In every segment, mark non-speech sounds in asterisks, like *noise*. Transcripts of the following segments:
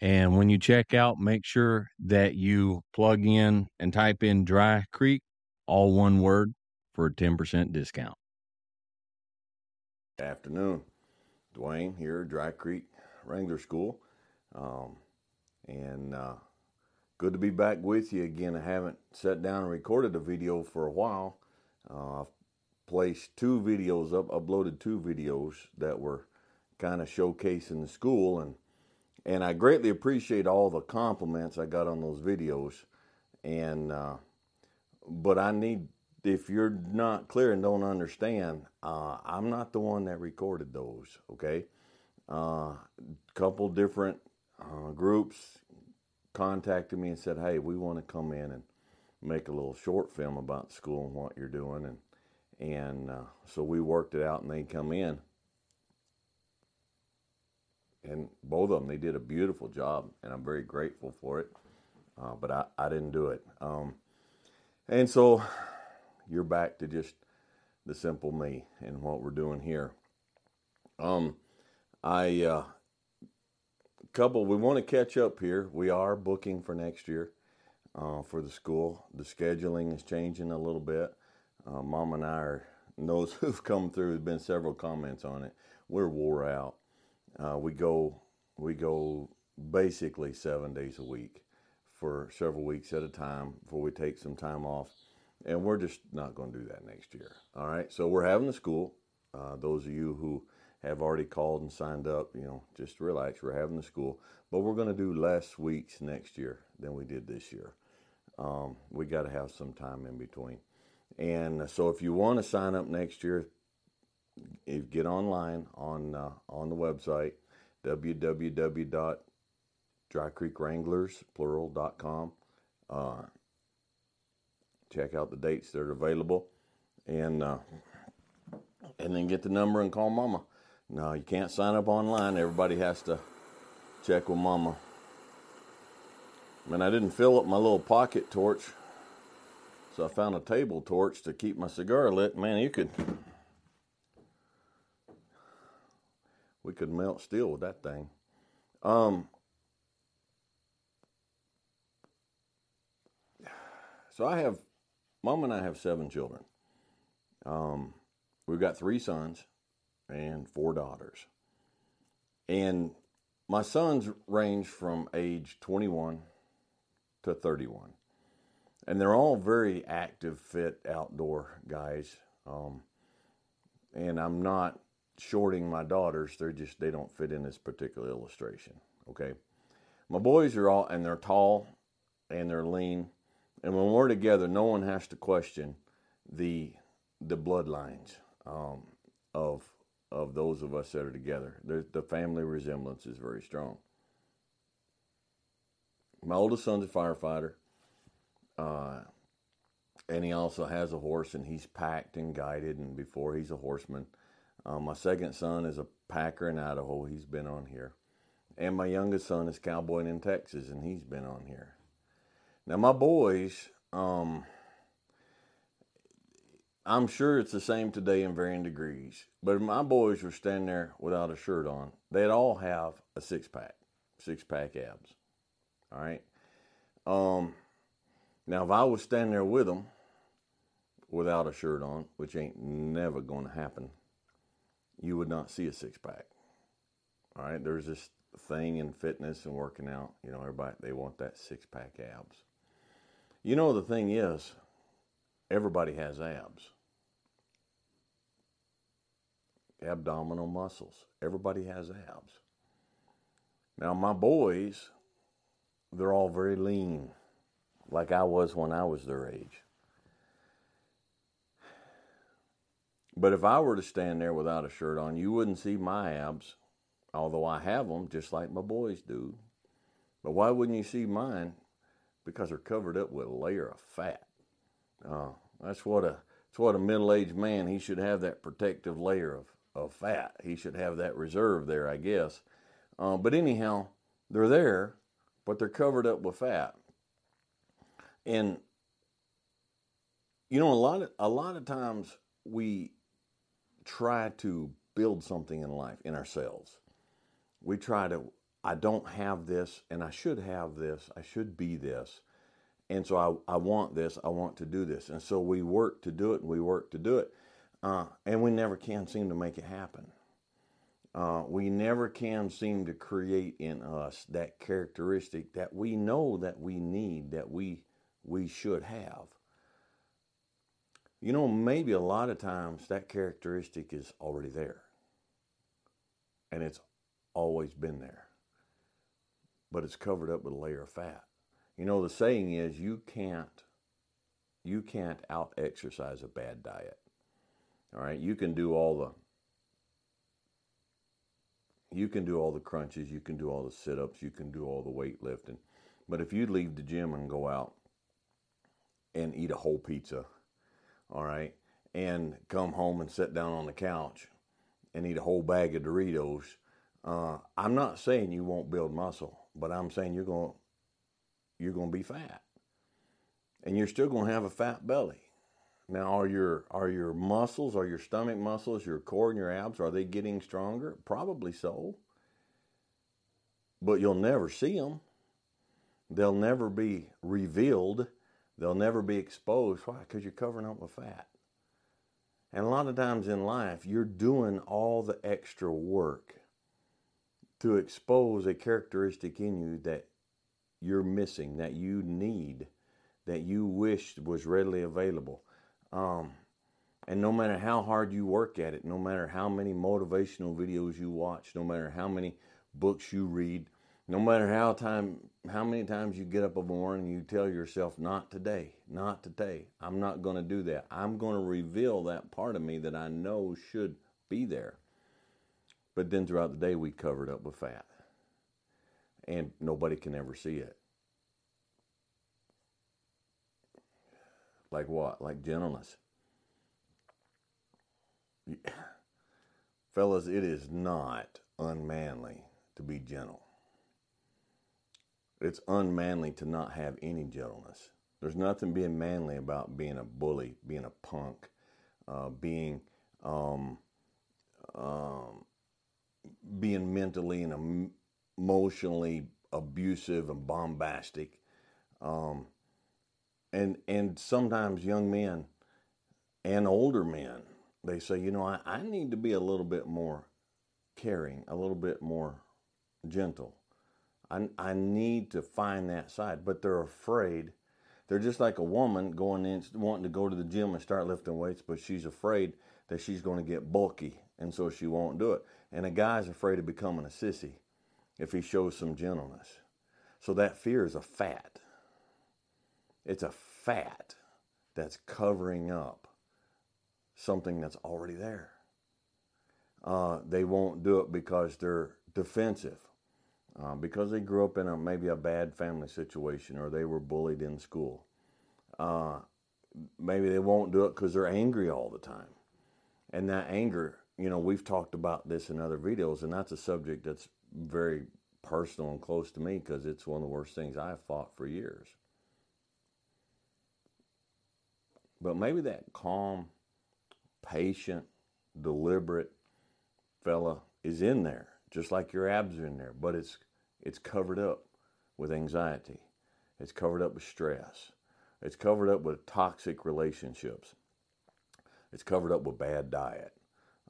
and when you check out, make sure that you plug in and type in Dry Creek, all one word, for a 10% discount. Afternoon. Dewayne here, Dry Creek Wrangler School. Um, and uh, good to be back with you again. I haven't sat down and recorded a video for a while. Uh, I've placed two videos up, uploaded two videos that were kind of showcasing the school and and I greatly appreciate all the compliments I got on those videos. And uh, but I need if you're not clear and don't understand, uh, I'm not the one that recorded those. Okay, a uh, couple different uh, groups contacted me and said, "Hey, we want to come in and make a little short film about school and what you're doing." And and uh, so we worked it out, and they come in and both of them they did a beautiful job, and I'm very grateful for it. Uh, but I, I didn't do it, um, and so you're back to just the simple me and what we're doing here. Um, I uh, couple we want to catch up here. We are booking for next year uh, for the school. The scheduling is changing a little bit. Uh, Mom and I are knows *laughs* who've come through. There's been several comments on it. We're wore out. Uh, we go we go basically seven days a week for several weeks at a time before we take some time off, and we're just not going to do that next year. All right, so we're having the school. Uh, those of you who have already called and signed up, you know, just relax. We're having the school, but we're going to do less weeks next year than we did this year. Um, we got to have some time in between. And so, if you want to sign up next year, get online on uh, on the website www.drycreekwranglers plural.com. Uh, check out the dates that are available, and uh, and then get the number and call Mama. No, you can't sign up online. Everybody has to check with Mama. I mean, I didn't fill up my little pocket torch, so I found a table torch to keep my cigar lit. Man, you could we could melt steel with that thing. Um, so I have, mom and I have seven children. Um, we've got three sons and four daughters. And my sons range from age 21 to 31. And they're all very active, fit, outdoor guys. Um, and I'm not shorting my daughters. They're just they don't fit in this particular illustration. Okay, my boys are all and they're tall and they're lean, and when we're together, no one has to question the the bloodlines um, of of those of us that are together. The, the family resemblance is very strong. My oldest son's a firefighter, uh, and he also has a horse, and he's packed and guided. And before he's a horseman, um, my second son is a packer in Idaho. He's been on here. And my youngest son is cowboying in Texas, and he's been on here. Now, my boys, um, I'm sure it's the same today in varying degrees, but if my boys were standing there without a shirt on, they'd all have a six pack, six pack abs. All right. Um, now, if I was standing there with them without a shirt on, which ain't never going to happen, you would not see a six pack. All right, there's this thing in fitness and working out. You know, everybody they want that six pack abs. You know, the thing is, everybody has abs, abdominal muscles. Everybody has abs. Now, my boys, they're all very lean, like I was when I was their age. But if I were to stand there without a shirt on, you wouldn't see my abs, although I have them just like my boys do. But why wouldn't you see mine? Because they're covered up with a layer of fat. Uh, that's what a that's what a middle-aged man he should have that protective layer of, of fat. He should have that reserve there, I guess. Uh, but anyhow, they're there, but they're covered up with fat. And you know, a lot of a lot of times we try to build something in life in ourselves. We try to I don't have this and I should have this. I should be this. And so I, I want this. I want to do this. And so we work to do it and we work to do it. Uh, and we never can seem to make it happen. Uh, we never can seem to create in us that characteristic that we know that we need, that we we should have. You know, maybe a lot of times that characteristic is already there, and it's always been there, but it's covered up with a layer of fat. You know, the saying is you can't you can't out exercise a bad diet. All right, you can do all the you can do all the crunches, you can do all the sit ups, you can do all the weightlifting. But if you leave the gym and go out and eat a whole pizza, all right, and come home and sit down on the couch and eat a whole bag of Doritos, uh, I'm not saying you won't build muscle, but I'm saying you're going you're going to be fat, and you're still going to have a fat belly. Now, are your are your muscles, are your stomach muscles, your core and your abs, are they getting stronger? Probably so. But you'll never see them. They'll never be revealed. They'll never be exposed. Why? Because you're covering up with fat. And a lot of times in life, you're doing all the extra work to expose a characteristic in you that you're missing, that you need, that you wish was readily available. Um, and no matter how hard you work at it, no matter how many motivational videos you watch, no matter how many books you read, no matter how time how many times you get up the morning and you tell yourself, not today, not today. I'm not going to do that. I'm going to reveal that part of me that I know should be there. But then throughout the day, we cover it up with fat. And nobody can ever see it. Like what? Like gentleness. *sighs* Fellas, it is not unmanly to be gentle. It's unmanly to not have any gentleness. There's nothing being manly about being a bully, being a punk, uh, being um, um, being mentally and emotionally abusive and bombastic. Um, and and sometimes young men and older men they say you know I, I need to be a little bit more caring a little bit more gentle I, I need to find that side but they're afraid. They're just like a woman going in wanting to go to the gym and start lifting weights but she's afraid that she's going to get bulky and so she won't do it. And a guy's afraid of becoming a sissy if he shows some gentleness. So that fear is a fat it's a fat that's covering up something that's already there. Uh, they won't do it because they're defensive, uh, because they grew up in a maybe a bad family situation or they were bullied in school. Uh, maybe they won't do it because they're angry all the time, and that anger, you know, we've talked about this in other videos, and that's a subject that's very personal and close to me because it's one of the worst things I've fought for years. But maybe that calm, patient, deliberate fella is in there, just like your abs are in there, but it's it's covered up with anxiety. It's covered up with stress. It's covered up with toxic relationships. It's covered up with bad diet.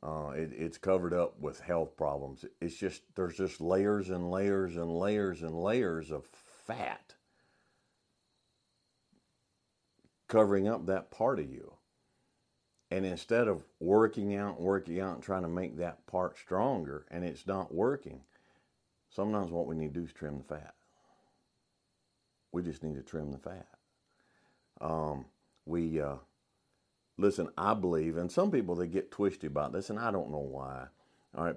Uh, it, it's covered up with health problems. It's just there's just layers and layers and layers and layers of fat covering up that part of you. And instead of working out, working out, and trying to make that part stronger, and it's not working, sometimes what we need to do is trim the fat. We just need to trim the fat. Um, we uh, listen. I believe, and some people they get twisty about this, and I don't know why. All right,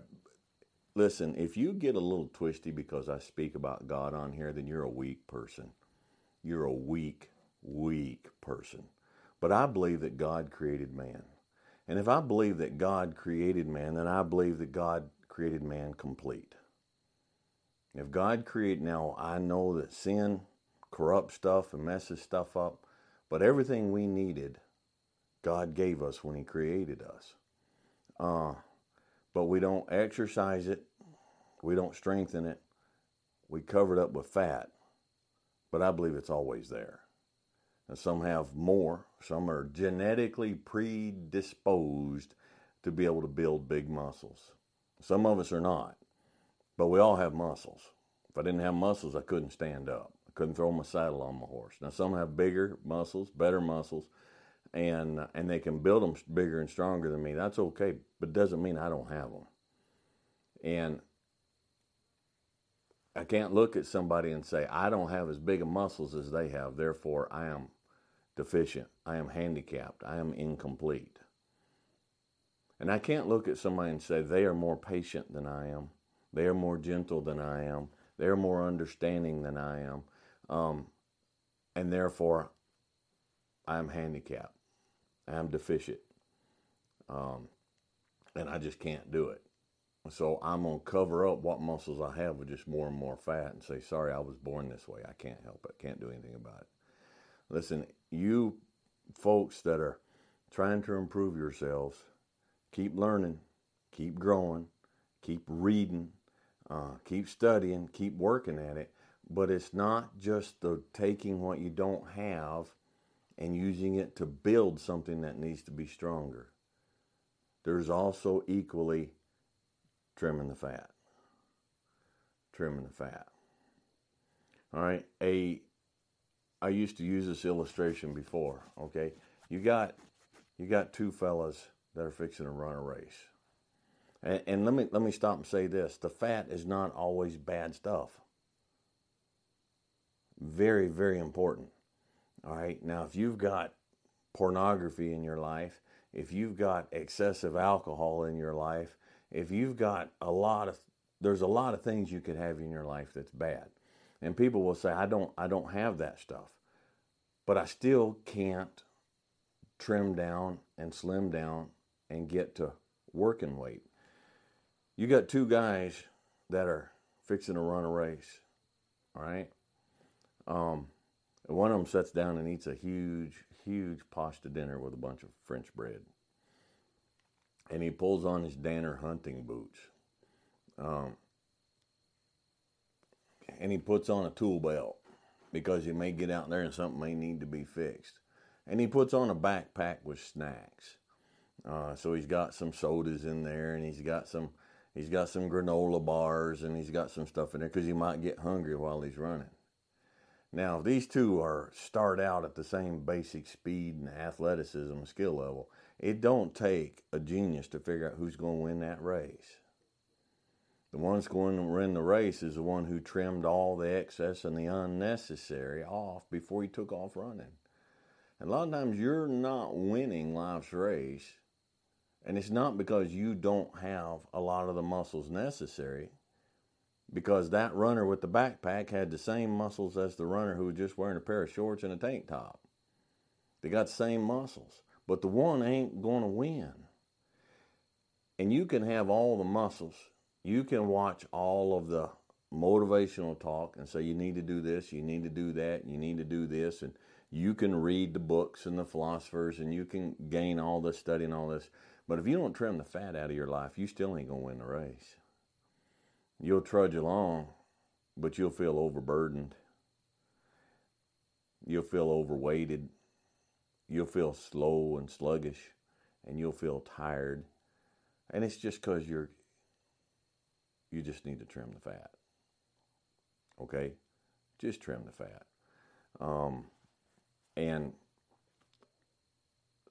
listen. If you get a little twisty because I speak about God on here, then you're a weak person. You're a weak, weak person. But I believe that God created man. And if I believe that God created man, then I believe that God created man complete. If God created, now I know that sin corrupts stuff and messes stuff up, but everything we needed, God gave us when He created us. Uh, but we don't exercise it, we don't strengthen it, we cover it up with fat, but I believe it's always there. Some have more. Some are genetically predisposed to be able to build big muscles. Some of us are not, but we all have muscles. If I didn't have muscles, I couldn't stand up. I couldn't throw my saddle on my horse. Now some have bigger muscles, better muscles, and and they can build them bigger and stronger than me. That's okay, but it doesn't mean I don't have them. And I can't look at somebody and say I don't have as big of muscles as they have. Therefore, I am deficient. I am handicapped. I am incomplete. And I can't look at somebody and say they are more patient than I am. They are more gentle than I am. They are more understanding than I am. Um, and therefore, I am handicapped. I am deficient. Um, and I just can't do it. So I'm going to cover up what muscles I have with just more and more fat and say, sorry, I was born this way. I can't help it. Can't do anything about it. Listen, you folks that are trying to improve yourselves, keep learning, keep growing, keep reading, uh, keep studying, keep working at it. But it's not just the taking what you don't have and using it to build something that needs to be stronger. There's also equally trimming the fat. Trimming the fat. All right, a I used to use this illustration before. Okay, you got you got two fellas that are fixing to run a race, and, and let me let me stop and say this: the fat is not always bad stuff. Very very important. All right, now if you've got pornography in your life, if you've got excessive alcohol in your life, if you've got a lot of there's a lot of things you could have in your life that's bad. And people will say, I don't, I don't have that stuff. But I still can't trim down and slim down and get to working weight. You got two guys that are fixing to run a race. All right. Um, one of them sits down and eats a huge, huge pasta dinner with a bunch of French bread. And he pulls on his Danner hunting boots. Um, and he puts on a tool belt because he may get out there and something may need to be fixed. And he puts on a backpack with snacks. Uh, so he's got some sodas in there, and he's got some he's got some granola bars, and he's got some stuff in there because he might get hungry while he's running. Now, if these two are start out at the same basic speed and athleticism and skill level, it don't take a genius to figure out who's going to win that race. The one going to win the race is the one who trimmed all the excess and the unnecessary off before he took off running. And a lot of times you're not winning life's race, and it's not because you don't have a lot of the muscles necessary, because that runner with the backpack had the same muscles as the runner who was just wearing a pair of shorts and a tank top. They got the same muscles, but the one ain't going to win. And you can have all the muscles you can watch all of the motivational talk and say you need to do this, you need to do that, you need to do this, and you can read the books and the philosophers and you can gain all this study and all this. But if you don't trim the fat out of your life, you still ain't gonna win the race. You'll trudge along, but you'll feel overburdened. You'll feel overweighted. You'll feel slow and sluggish, and you'll feel tired and it's just because you're you just need to trim the fat. Okay, just trim the fat. Um, and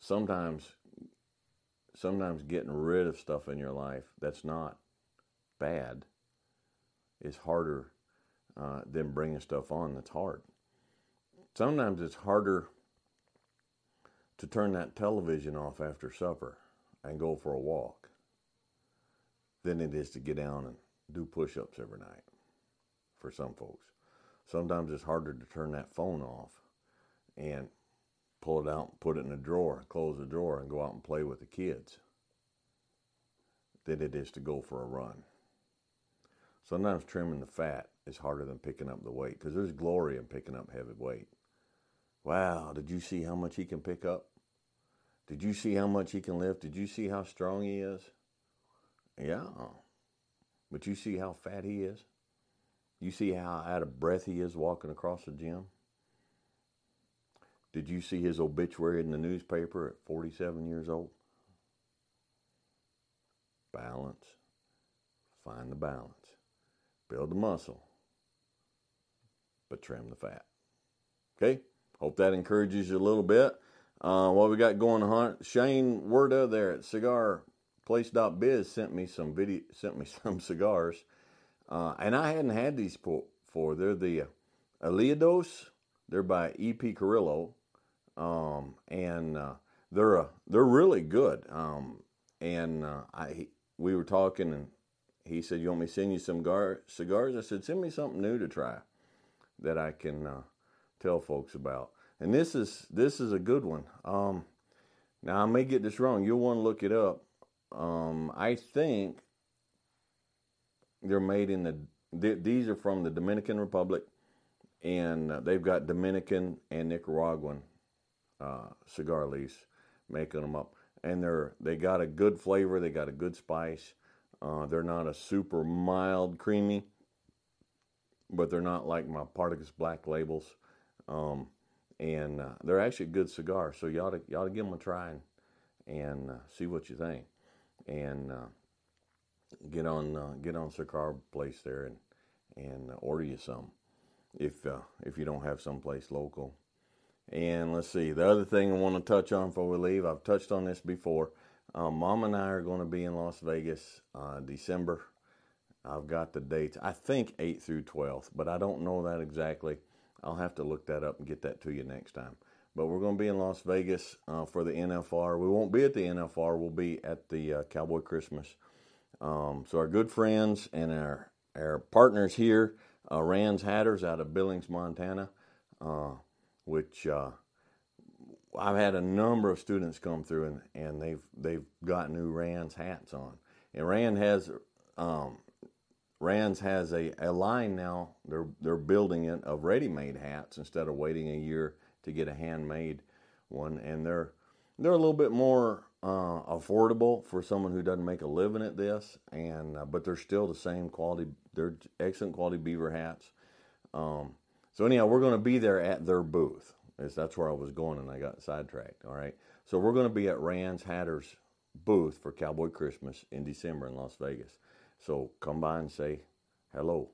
sometimes, sometimes getting rid of stuff in your life that's not bad is harder uh, than bringing stuff on that's hard. Sometimes it's harder to turn that television off after supper and go for a walk than it is to get down and do push ups every night for some folks. Sometimes it's harder to turn that phone off and pull it out and put it in a drawer, close the drawer, and go out and play with the kids than it is to go for a run. Sometimes trimming the fat is harder than picking up the weight because there's glory in picking up heavy weight. Wow, did you see how much he can pick up? Did you see how much he can lift? Did you see how strong he is? Yeah. But you see how fat he is? You see how out of breath he is walking across the gym? Did you see his obituary in the newspaper at 47 years old? Balance. Find the balance. Build the muscle. But trim the fat. Okay? Hope that encourages you a little bit. Uh, what we got going on? Shane Werda there at cigarplace.biz sent me some video, sent me *laughs* some cigars, uh, and I hadn't had these before. They're the Aliados. They're by E.P. Carrillo, um, and uh, they're uh, they're really good. Um, and uh, I we were talking, and he said, "You want me to send you some gar- cigars?" I said, "Send me something new to try that I can uh, tell folks about." and this is this is a good one. Um, now I may get this wrong. You'll want to look it up. Um, I think they're made in the. These are from the Dominican Republic, and uh, they've got Dominican and Nicaraguan uh, cigar leaves making them up, and they're they got a good flavor. They got a good spice. Uh, they're not a super mild creamy, but they're not like my Partagas Black labels. Um, and uh, they're actually a good cigar. So you ought to, you ought to give them a try and, and uh, see what you think, and uh, get on uh, get on Cigar Place there and and order you some if uh, if you don't have someplace local. And let's see, the other thing I want to touch on before we leave, I've touched on this before. Um, Mom and I are going to be in Las Vegas uh, December. I've got the dates. I think 8th through 12th, but I don't know that exactly. I'll have to look that up and get that to you next time. But we're going to be in Las Vegas uh, for the NFR. We won't be at the NFR. We'll be at the uh, Cowboy Christmas. Um, so our good friends and our our partners here, uh, Rand's Hatters out of Billings, Montana, uh, which uh, I've had a number of students come through and, and they've they've got new Rand's hats on. And Rand has um, Rands has a, a line now. They're they're building it of ready-made hats instead of waiting a year to get a handmade one, and they're they're a little bit more uh, affordable for someone who doesn't make a living at this, and uh, but they're still the same quality. They're excellent quality beaver hats. Um, so anyhow, we're going to be there at their booth. That's where I was going, and I got sidetracked. All right, so we're going to be at Rand's Hatters booth for Cowboy Christmas in December in Las Vegas. So come by and say hello.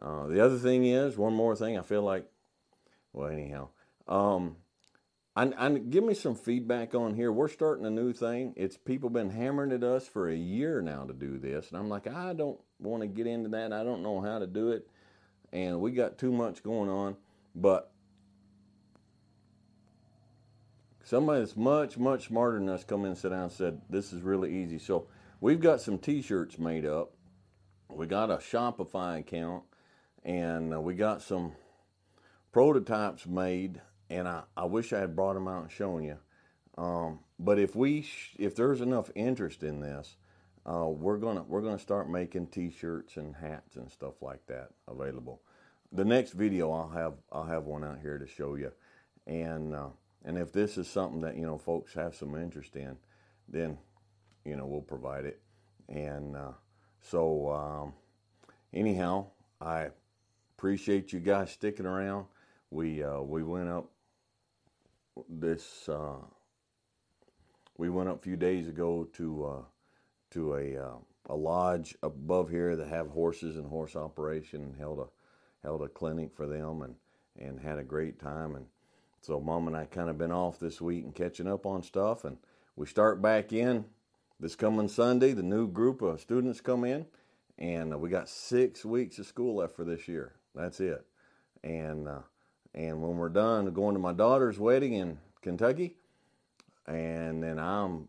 Uh, the other thing is, one more thing, I feel like, well, anyhow, um, I, I, give me some feedback on here. We're starting a new thing. It's people been hammering at us for a year now to do this, and I'm like, I don't want to get into that. I don't know how to do it, and we got too much going on. But somebody that's much much smarter than us come in and sit down and said this is really easy. So we've got some T-shirts made up we got a Shopify account and we got some prototypes made and I, I wish I had brought them out and shown you. Um, but if we sh- if there's enough interest in this, uh, we're gonna we're gonna start making T-shirts and hats and stuff like that available. The next video I'll have I'll have one out here to show you, and uh, and if this is something that you know folks have some interest in, then you know we'll provide it, and uh, so, um, anyhow, I appreciate you guys sticking around. We uh, we went up this uh, we went up a few days ago to uh, to a uh, a lodge above here that have horses and horse operation and held a held a clinic for them and and had a great time. And so mom and I kind of been off this week and catching up on stuff. And we start back in this coming Sunday. The new group of students come in and we got 6 weeks of school left for this year. That's it. And uh, and when we're done going to my daughter's wedding in Kentucky and then I'm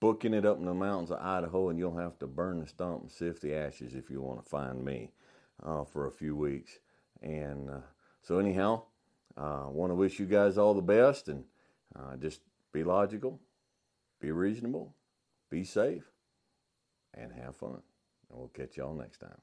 booking it up in the mountains of Idaho, and you'll have to burn the stump and sift the ashes if you want to find me uh, for a few weeks. And uh, so, anyhow, I uh, want to wish you guys all the best and uh, just be logical, be reasonable, be safe, and have fun. And we'll catch y'all next time.